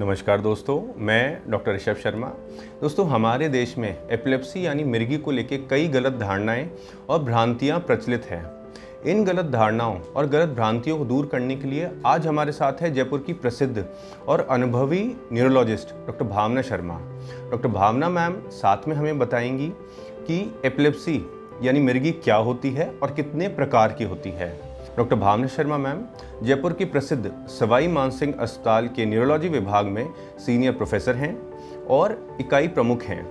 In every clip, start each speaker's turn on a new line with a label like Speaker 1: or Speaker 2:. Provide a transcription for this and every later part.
Speaker 1: नमस्कार दोस्तों, मैं डॉक्टर ऋषभ शर्मा। दोस्तों, हमारे देश में एपिलेप्सी यानी मिर्गी को लेकर कई गलत धारणाएँ और भ्रांतियाँ प्रचलित हैं। इन गलत धारणाओं और गलत भ्रांतियों को दूर करने के लिए आज हमारे साथ है जयपुर की प्रसिद्ध और अनुभवी neurologist doctor Bhavna Sharma. Doctor Bhavna ma'am, साथ में हमें बताएँगी कि एपिलेप्सी यानी मिर्गी क्या होती है और कितने प्रकार की होती है। डॉक्टर भावना शर्मा मैम, जयपुर की प्रसिद्ध सवाई मानसिंह अस्पताल के न्यूरोलॉजी विभाग में सीनियर प्रोफेसर हैं और इकाई प्रमुख हैं।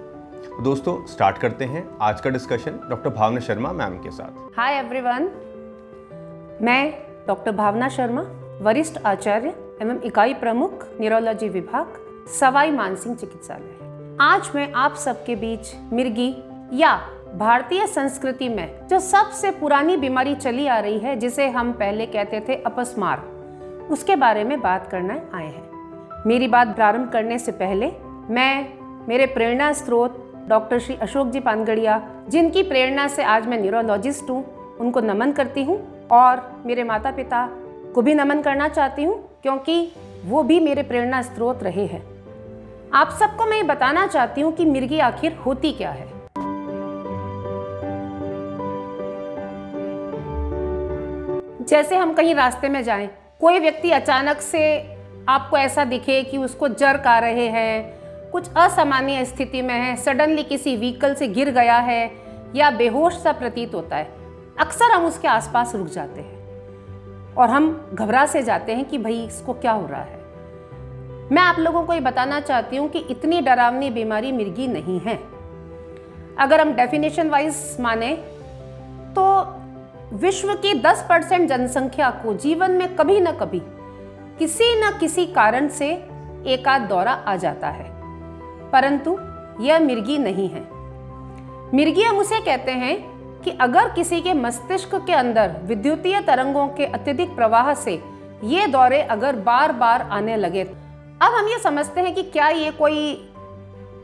Speaker 1: दोस्तों, स्टार्ट करते हैं आज का discussion doctor Bhavna Sharma ma'am के साथ।
Speaker 2: हाय एवरीवन मैं डॉक्टर भावना शर्मा, वरिष्ठ आचार्य एवं इकाई प्रमुख न्यूरोलॉजी विभाग, सवाई मानसिंह चिकित्सालय। आज मैं आप सबके बीच मिर्गी या भारतीय संस्कृति में जो सबसे पुरानी बीमारी चली आ रही है, जिसे हम पहले कहते थे अपस्मार, उसके बारे में बात करना आए हैं। मेरी बात प्रारंभ करने से पहले, मैं, मेरे प्रेरणा स्रोत डॉक्टर श्री अशोक जी पानगड़िया जिनकी प्रेरणा से आज मैं न्यूरोलॉजिस्ट हूँ, उनको नमन करती हूँ और मेरे माता पिता को भी नमन करना चाहती हूँ, क्योंकि वो भी मेरे प्रेरणा स्रोत रहे हैं। आप सबको मैं बताना चाहती हूँ कि मिर्गी आखिर होती क्या है? जैसे हम कहीं रास्ते में जाएँ, कोई व्यक्ति अचानक से आपको ऐसा दिखे कि उसको जर्क आ रहे हैं, कुछ असामान्य स्थिति में है, सडनली किसी व्हीकल से गिर गया है या बेहोश सा प्रतीत होता है, अक्सर हम उसके आसपास रुक जाते हैं। और हम घबरा से जाते हैं कि भाई इसको क्या हो रहा है। मैं आप लोगों को ये बताना चाहती हूँ कि इतनी डरावनी बीमारी मिर्गी नहीं है। अगर हम डेफिनेशन वाइज माने तो विश्व की 10 परसेंट जनसंख्या को जीवन में कभी न कभी, किसी न किसी कारण से एक आध दौरा आ जाता है। परंतु यह मिर्गी नहीं है। मिर्गी हम उसे कहते हैं कि अगर किसी के मस्तिष्क के अंदर विद्युतीय तरंगों के अत्यधिक प्रवाह से ये दौरे अगर बार बार आने लगे, अब हम ये समझते हैं कि क्या ये कोई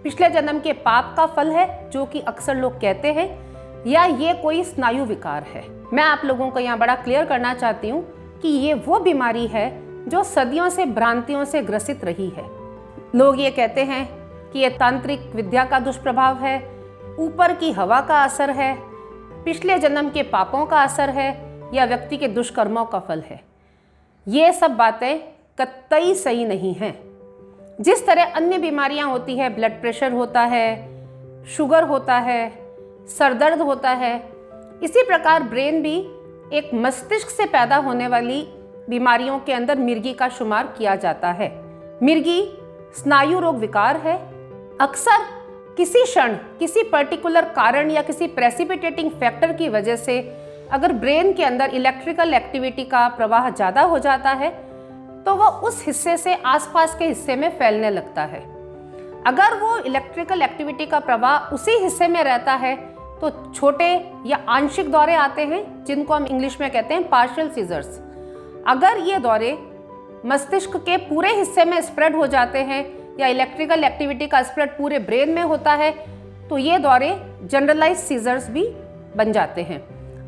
Speaker 2: पिछले जन्म के पाप का फल है, जो कि अक्सर लोग कहते हैं या ये कोई स्नायु विकार है? मैं आप लोगों को यहाँ बड़ा क्लियर करना चाहती हूँ कि ये वो बीमारी है जो सदियों से, भ्रांतियों से ग्रसित रही है। लोग ये कहते हैं कि ये तांत्रिक विद्या का दुष्प्रभाव है, ऊपर की हवा का असर है, पिछले जन्म के पापों का असर है या व्यक्ति के दुष्कर्मों का फल है। ये सब बातें कतई सही नहीं हैं। जिस तरह अन्य बीमारियाँ होती है, ब्लड प्रेशर होता है, शुगर होता है सरदर्द होता है। इसी प्रकार ब्रेन भी एक मस्तिष्क से पैदा होने वाली बीमारियों के अंदर मिर्गी का शुमार किया जाता है। मिर्गी स्नायु रोग विकार है। अक्सर किसी क्षण, किसी पर्टिकुलर कारण या किसी प्रेसिपिटेटिंग फैक्टर की वजह से अगर ब्रेन के अंदर इलेक्ट्रिकल एक्टिविटी का प्रवाह ज़्यादा हो जाता है तो वह उस हिस्से से आसपास के हिस्से में फैलने लगता है। अगर वो इलेक्ट्रिकल एक्टिविटी का प्रवाह उसी हिस्से में रहता है तो छोटे या आंशिक दौरे आते हैं, जिनको हम इंग्लिश में कहते हैं पार्शियल सीजर्स अगर ये दौरे मस्तिष्क के पूरे हिस्से में स्प्रेड हो जाते हैं, या इलेक्ट्रिकल एक्टिविटी का स्प्रेड पूरे ब्रेन में होता है तो ये दौरे जनरलाइज सीजर्स भी बन जाते हैं।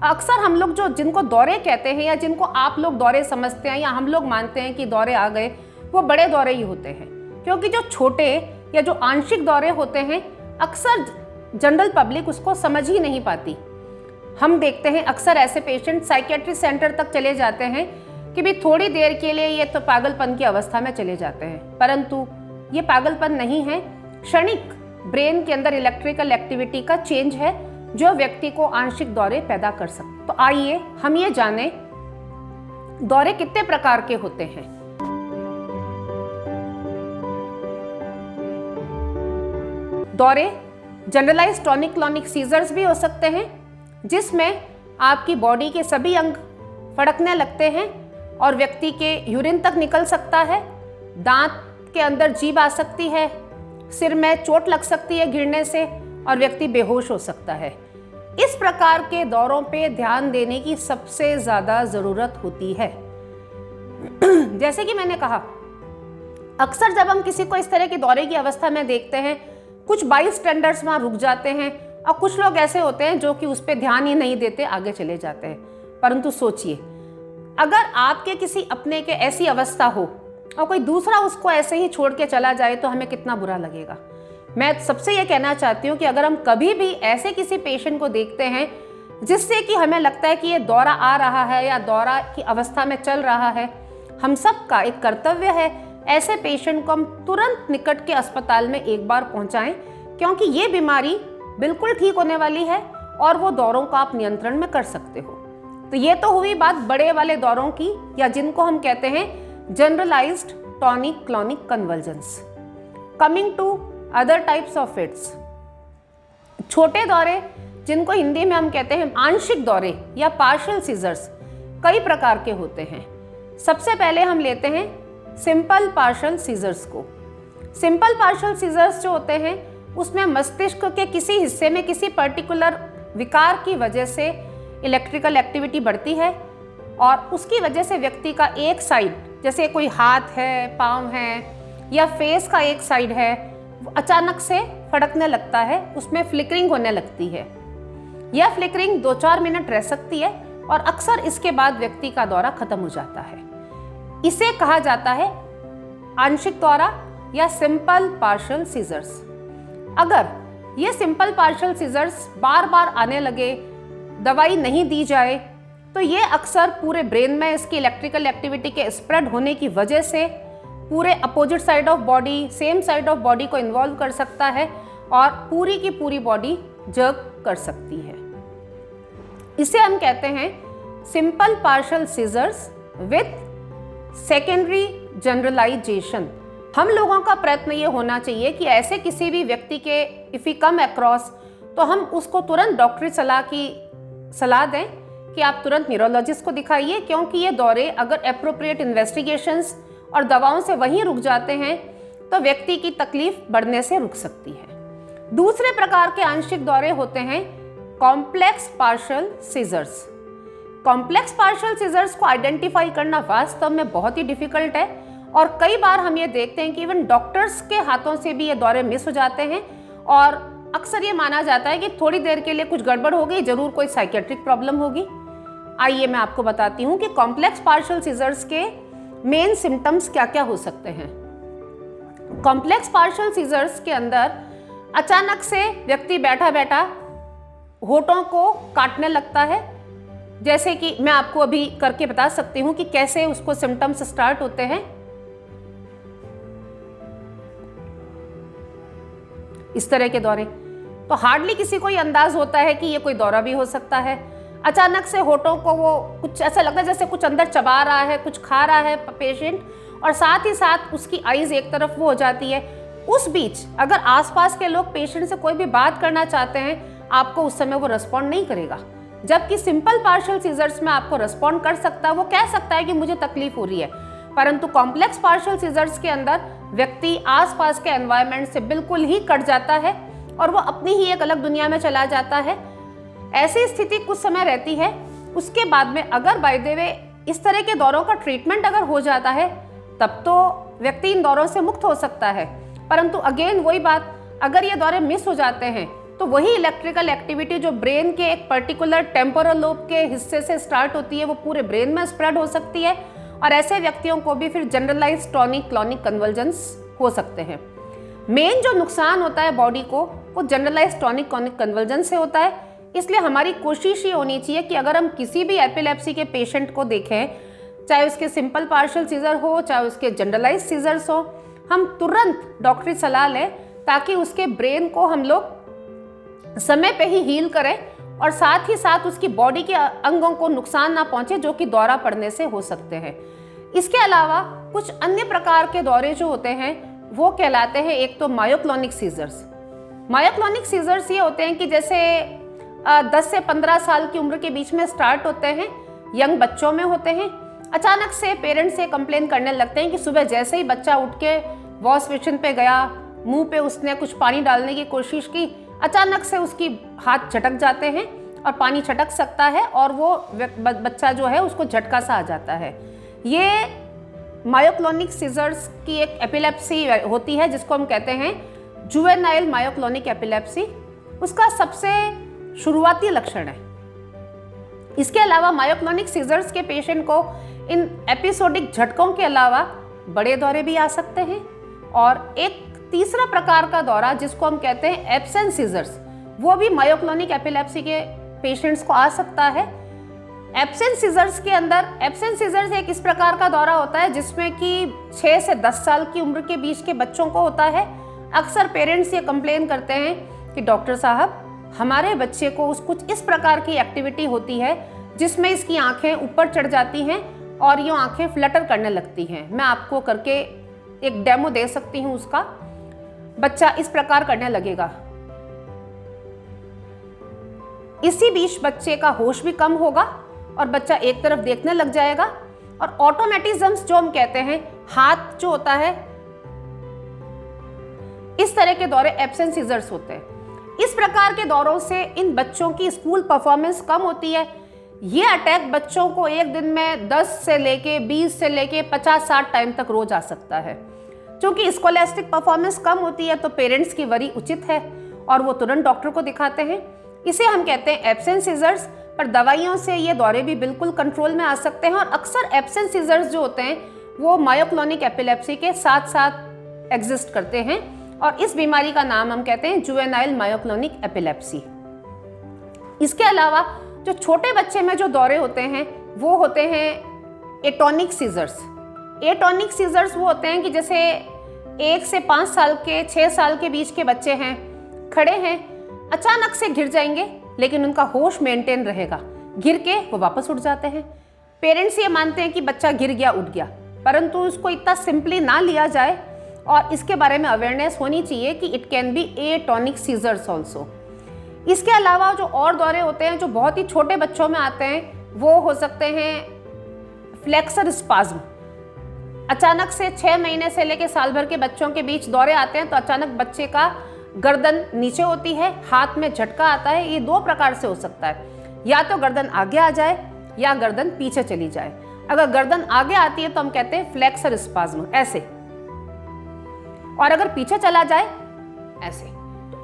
Speaker 2: अक्सर हम लोग जो, जिनको दौरे कहते हैं, या जिनको आप लोग दौरे समझते हैं, या हम लोग मानते हैं कि दौरे आ गए, वो बड़े दौरे ही होते हैं। क्योंकि जो छोटे या जो आंशिक दौरे होते हैं, अक्सर जनरल पब्लिक उसको समझ ही नहीं पाती। हम देखते हैं अक्सर ऐसे पेशेंट साइकेट्री सेंटर तक चले जाते हैं कि भी थोड़ी देर के लिए ये तो पागलपन की अवस्था में चले जाते हैं। परंतु ये पागलपन नहीं है। क्षणिक ब्रेन के अंदर इलेक्ट्रिकल एक्टिविटी का चेंज है जो व्यक्ति को आंशिक दौरे पैदा कर सकते तो आइए हम ये जाने, दौरे कितने प्रकार के होते हैं। दौरे जनरलाइज टॉनिक क्लॉनिक सीजर्स भी हो सकते हैं, जिसमें आपकी बॉडी के सभी अंग फड़कने लगते हैं और व्यक्ति के यूरिन तक निकल सकता है, दांत के अंदर जीभ आ सकती है, सिर में चोट लग सकती है गिरने से और व्यक्ति बेहोश हो सकता है। इस प्रकार के दौरों पे ध्यान देने की सबसे ज़्यादा ज़रूरत होती है। जैसे कि मैंने कहा, अक्सर जब हम किसी को इस तरह के दौरे की अवस्था में देखते हैं कुछ बाई स्टैंडर्ड्स वहाँ रुक जाते हैं और कुछ लोग ऐसे होते हैं जो कि उस पर ध्यान ही नहीं देते, आगे चले जाते हैं। परंतु सोचिए, अगर आपके किसी अपने के ऐसी अवस्था हो और कोई दूसरा उसको ऐसे ही छोड़ के चला जाए तो हमें कितना बुरा लगेगा। मैं सबसे ये कहना चाहती हूँ कि अगर हम कभी भी ऐसे किसी पेशेंट को देखते हैं जिससे कि हमें लगता है कि ये दौरा आ रहा है या दौरा की अवस्था में चल रहा है, हम सब का एक कर्तव्य है ऐसे पेशेंट को हम तुरंत निकट के अस्पताल में एक बार पहुंचाएँ, क्योंकि ये बीमारी बिल्कुल ठीक होने वाली है और वो दौरों का आप नियंत्रण में कर सकते हो। तो ये तो हुई बात बड़े वाले दौरों की, या जिनको हम कहते हैं generalized tonic clonic convergence coming to other types of fits छोटे दौरे, जिनको हिंदी में हम कहते हैं आंशिक दौरे या पार्शल सीजर्स कई प्रकार के होते हैं। सबसे पहले हम लेते हैं सिंपल पार्शल सीजर्स को। सिंपल पार्शल सीजर्स जो होते हैं, उसमें मस्तिष्क के किसी हिस्से में किसी पर्टिकुलर विकार की वजह से इलेक्ट्रिकल एक्टिविटी बढ़ती है और उसकी वजह से व्यक्ति का एक साइड, जैसे कोई हाथ है, पाँव है या फेस का एक साइड है, अचानक से फड़कने लगता है, उसमें फ्लिकरिंग होने लगती है। यह फ्लिकरिंग दो चार मिनट रह सकती है और अक्सर इसके बाद व्यक्ति का दौरा खत्म हो जाता है। इसे कहा जाता है आंशिक द्वारा या सिंपल पार्शल सीजर्स अगर ये सिंपल पार्शल सीजर्स बार बार आने लगे, दवाई नहीं दी जाए तो ये अक्सर पूरे ब्रेन में इसकी इलेक्ट्रिकल एक्टिविटी के स्प्रेड होने की वजह से पूरे opposite side of body same side of body को इन्वॉल्व कर सकता है और पूरी की पूरी बॉडी जग कर सकती है. इसे हम कहते हैं simple partial seizures with secondary generalization हम लोगों का प्रयत्न ये होना चाहिए कि ऐसे किसी भी व्यक्ति के इफ़ यू कम अक्रॉस तो हम उसको तुरंत डॉक्टरी सलाह की, सलाह दें कि आप तुरंत न्यूरोलॉजिस्ट को दिखाइए, क्योंकि ये दौरे अगर अप्रोप्रिएट इन्वेस्टिगेशंस और दवाओं से वहीं रुक जाते हैं तो व्यक्ति की तकलीफ़ बढ़ने से रुक सकती है। दूसरे प्रकार के आंशिक दौरे होते हैं complex partial seizures complex partial seizures को आइडेंटिफाई करना वास्तव में बहुत ही डिफ़िकल्ट है और कई बार हम ये देखते हैं कि इवन डॉक्टर्स के हाथों से भी ये दौरे मिस हो जाते हैं और अक्सर ये माना जाता है कि थोड़ी देर के लिए कुछ गड़बड़ हो गई, ज़रूर कोई साइकेट्रिक प्रॉब्लम होगी। आइए मैं आपको बताती हूँ कि कॉम्प्लेक्स पार्शल सीजर्स के मेन सिम्टम्स क्या क्या हो सकते हैं। कॉम्प्लेक्स पार्शल सीजर्स के अंदर अचानक से व्यक्ति बैठा बैठा होठों को काटने लगता है जैसे कि मैं आपको अभी करके बता सकती हूँ कि कैसे उसको सिम्टम्स स्टार्ट होते हैं। इस तरह के दौरे। तो हार्डली किसी को ये अंदाज होता है कि ये कोई दौरा भी हो सकता है। अचानक से होठों को वो कुछ ऐसा लगता है जैसे कुछ अंदर चबा रहा है, कुछ खा रहा है पेशेंट और साथ ही साथ उसकी आईज एक तरफ़ वो हो जाती है। उस बीच अगर आसपास के लोग पेशेंट से कोई भी बात करना चाहते हैं, आपको उस समय वो रिस्पॉन्ड नहीं करेगा। जबकि सिंपल पार्शल सीजर्स में आपको रिस्पॉन्ड कर सकता है। वो कह सकता है कि मुझे तकलीफ़ हो रही है। परंतु कॉम्प्लेक्स पार्शियल सीजर्स के अंदर व्यक्ति आसपास के एनवायरनमेंट से बिल्कुल ही कट जाता है और वो अपनी ही एक अलग दुनिया में चला जाता है। ऐसी स्थिति कुछ समय रहती है। उसके बाद में अगर बाय वे इस तरह के दौरों का ट्रीटमेंट अगर हो जाता है, तब तो व्यक्ति इन दौरों से मुक्त हो सकता है। परंतु अगेन वही बात, अगर ये दौरे मिस हो जाते हैं तो वही इलेक्ट्रिकल एक्टिविटी जो ब्रेन के एक पर्टिकुलर टेम्पोरल लोब के हिस्से से स्टार्ट होती है, वो पूरे ब्रेन में स्प्रेड हो सकती है और ऐसे व्यक्तियों को भी फिर जनरलाइज टॉनिक क्लॉनिक कन्वर्जेंस हो सकते हैं। मेन जो नुकसान होता है बॉडी को, वो जनरलाइज टॉनिक क्लॉनिक कन्वर्जेंस से होता है। इसलिए हमारी कोशिश ये होनी चाहिए कि अगर हम किसी भी एपिलेप्सी के पेशेंट को देखें, चाहे उसके सिंपल पार्शल सीजर हो, चाहे उसके जनरलाइज सीजर्स हो, हम तुरंत डॉक्टरी सलाह लें ताकि उसके ब्रेन को हम लोग समय पे ही हील करें और साथ ही साथ उसकी बॉडी के अंगों को नुकसान ना पहुँचे, जो कि दौरा पड़ने से हो सकते हैं। इसके अलावा कुछ अन्य प्रकार के दौरे जो होते हैं, वो कहलाते हैं, एक तो मायोक्लोनिक सीजर्स मायोक्लोनिक सीजर्स ये होते हैं कि जैसे 10 से 15 साल की उम्र के बीच में स्टार्ट होते हैं, यंग बच्चों में होते हैं। अचानक से पेरेंट्स से कंप्लेन करने लगते हैं कि सुबह जैसे ही बच्चा उठ के वॉश बेसिन पे गया मुँह पे उसने कुछ पानी डालने की कोशिश की, अचानक से उसकी हाथ झटक जाते हैं और पानी छटक सकता है और वो बच्चा जो है उसको झटका सा आ जाता है। ये मायोक्लोनिक सीजर्स की एक एपिलेप्सी होती है, जिसको हम कहते हैं जुवेनाइल मायोक्लोनिक एपिलेप्सी उसका सबसे शुरुआती लक्षण है। इसके अलावा मायोक्लोनिक सीजर्स के पेशेंट को इन एपिसोडिक झटकों के अलावा बड़े दौरे भी आ सकते हैं और एक तीसरा प्रकार का दौरा, जिसको हम कहते हैं एब्सेंट सीजर्स वो भी मायोक्लोनिक एपिलेप्सी के पेशेंट्स को आ सकता है। एब्सेंट सीजर्स के अंदर एब्सेंट सीजर्स एक इस प्रकार का दौरा होता है, जिसमें कि 6 से 10 साल की उम्र के बीच के बच्चों को होता है। अक्सर पेरेंट्स ये कंप्लेन करते हैं कि, डॉक्टर साहब, हमारे बच्चे को उस, कुछ इस प्रकार की एक्टिविटी होती है, जिसमें इसकी आँखें ऊपर चढ़ जाती हैं और ये आँखें फ्लटर करने लगती हैं। मैं आपको करके एक डेमो दे सकती हूँ उसका। बच्चा इस प्रकार करने लगेगा। इसी बीच बच्चे का होश भी कम होगा और बच्चा एक तरफ़ देखने लग जाएगा और ऑटोमेटिज्म्स जो हम कहते हैं, हाथ जो होता है, इस तरह के दौरे एब्सेंट सीजर्स होते हैं। इस प्रकार के दौरों से इन बच्चों की स्कूल परफॉर्मेंस कम होती है। ये अटैक बच्चों को एक दिन में 10 से लेके 20 से लेके 50-60 टाइम तक रोज आ सकता है। क्योंकि स्कोलेस्टिक परफॉर्मेंस कम होती है तो पेरेंट्स की वरी उचित है और वो तुरंत डॉक्टर को दिखाते हैं। इसे हम कहते हैं एब्सेंट सीजर्स पर दवाइयों से ये दौरे भी बिल्कुल कंट्रोल में आ सकते हैं और अक्सर एब्सेंट सीजर्स जो होते हैं, वो मायोक्लोनिक एपिलेप्सी के साथ साथ एग्जिस्ट करते हैं और इस बीमारी का नाम हम कहते हैं जुवेनाइल मायोक्लोनिक एपिलेप्सी इसके अलावा जो छोटे बच्चे में जो दौरे होते हैं, वो होते हैं एटोनिक सीजर्स एटॉनिक सीजर्स वो होते हैं कि जैसे एक से पाँच साल के छः साल के बीच के बच्चे हैं, खड़े हैं, अचानक से गिर जाएँगे, लेकिन उनका होश मेंटेन रहेगा। गिर के वो वापस उठ जाते हैं। पेरेंट्स ये मानते हैं कि बच्चा गिर गया, उठ गया, परंतु उसको इतना सिंपली ना लिया जाए, और इसके बारे में अवेयरनेस होनी चाहिए कि it can be a tonic seizures also इसके अलावा जो और दौरे होते हैं, जो बहुत ही छोटे बच्चों में आते हैं, वो हो सकते हैं फ्लेक्सर स्पाज्म अचानक से छः महीने से लेकर साल भर के बच्चों के बीच दौरे आते हैं तो अचानक बच्चे का गर्दन नीचे होती है, हाथ में झटका आता है, ये दो प्रकार से हो सकता है। या तो गर्दन आगे आ जाए, या गर्दन पीछे चली जाए। अगर गर्दन आगे आती है तो हम कहते हैं फ्लेक्सर स्पाज्म ऐसे। और अगर पीछे चला जाए, ऐसे।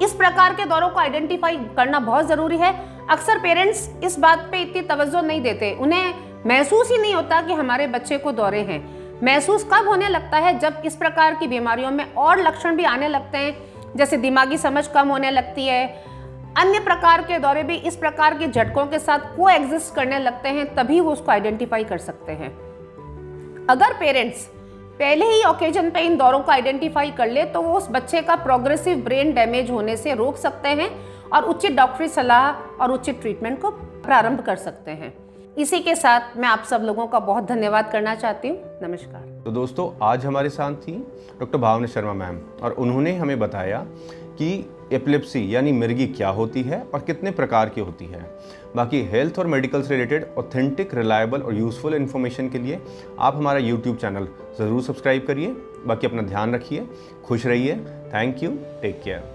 Speaker 2: इस प्रकार के दौरों को आइडेंटिफाई करना बहुत ज़रूरी है। अक्सर पेरेंट्स इस बात पे इतनी तवज्जो नहीं देते। उन्हें महसूस ही नहीं होता कि हमारे बच्चे को दौरे हैं। महसूस कब होने लगता है जब इस प्रकार की बीमारियों में और लक्षण भी आने लगते हैं? जैसे दिमागी समझ कम होने लगती है। अन्य प्रकार के दौरे भी इस प्रकार के झटकों के साथ को एग्जिस्ट करने लगते हैं, तभी वो उसको आइडेंटिफाई कर सकते हैं। अगर पेरेंट्स पहले ही ओकेजन पे इन दौरों को आइडेंटिफाई कर ले तो वो उस बच्चे का प्रोग्रेसिव ब्रेन डैमेज होने से रोक सकते हैं और उचित डॉक्टरी सलाह और उचित ट्रीटमेंट को प्रारंभ कर सकते हैं। इसी के साथ मैं आप सब लोगों का बहुत धन्यवाद करना चाहती हूँ। नमस्कार।
Speaker 1: तो दोस्तों, आज हमारे साथ थी डॉक्टर भावना शर्मा मैम और उन्होंने हमें बताया कि एपिलेप्सी यानी मिर्गी क्या होती है और कितने प्रकार की होती है। बाकी हेल्थ और मेडिकल से रिलेटेड ऑथेंटिक रिलायबल और यूज़फुल इन्फॉर्मेशन के लिए आप हमारा यूट्यूब चैनल ज़रूर सब्सक्राइब करिए। बाकी अपना ध्यान रखिए, खुश रहिए। Thank you take care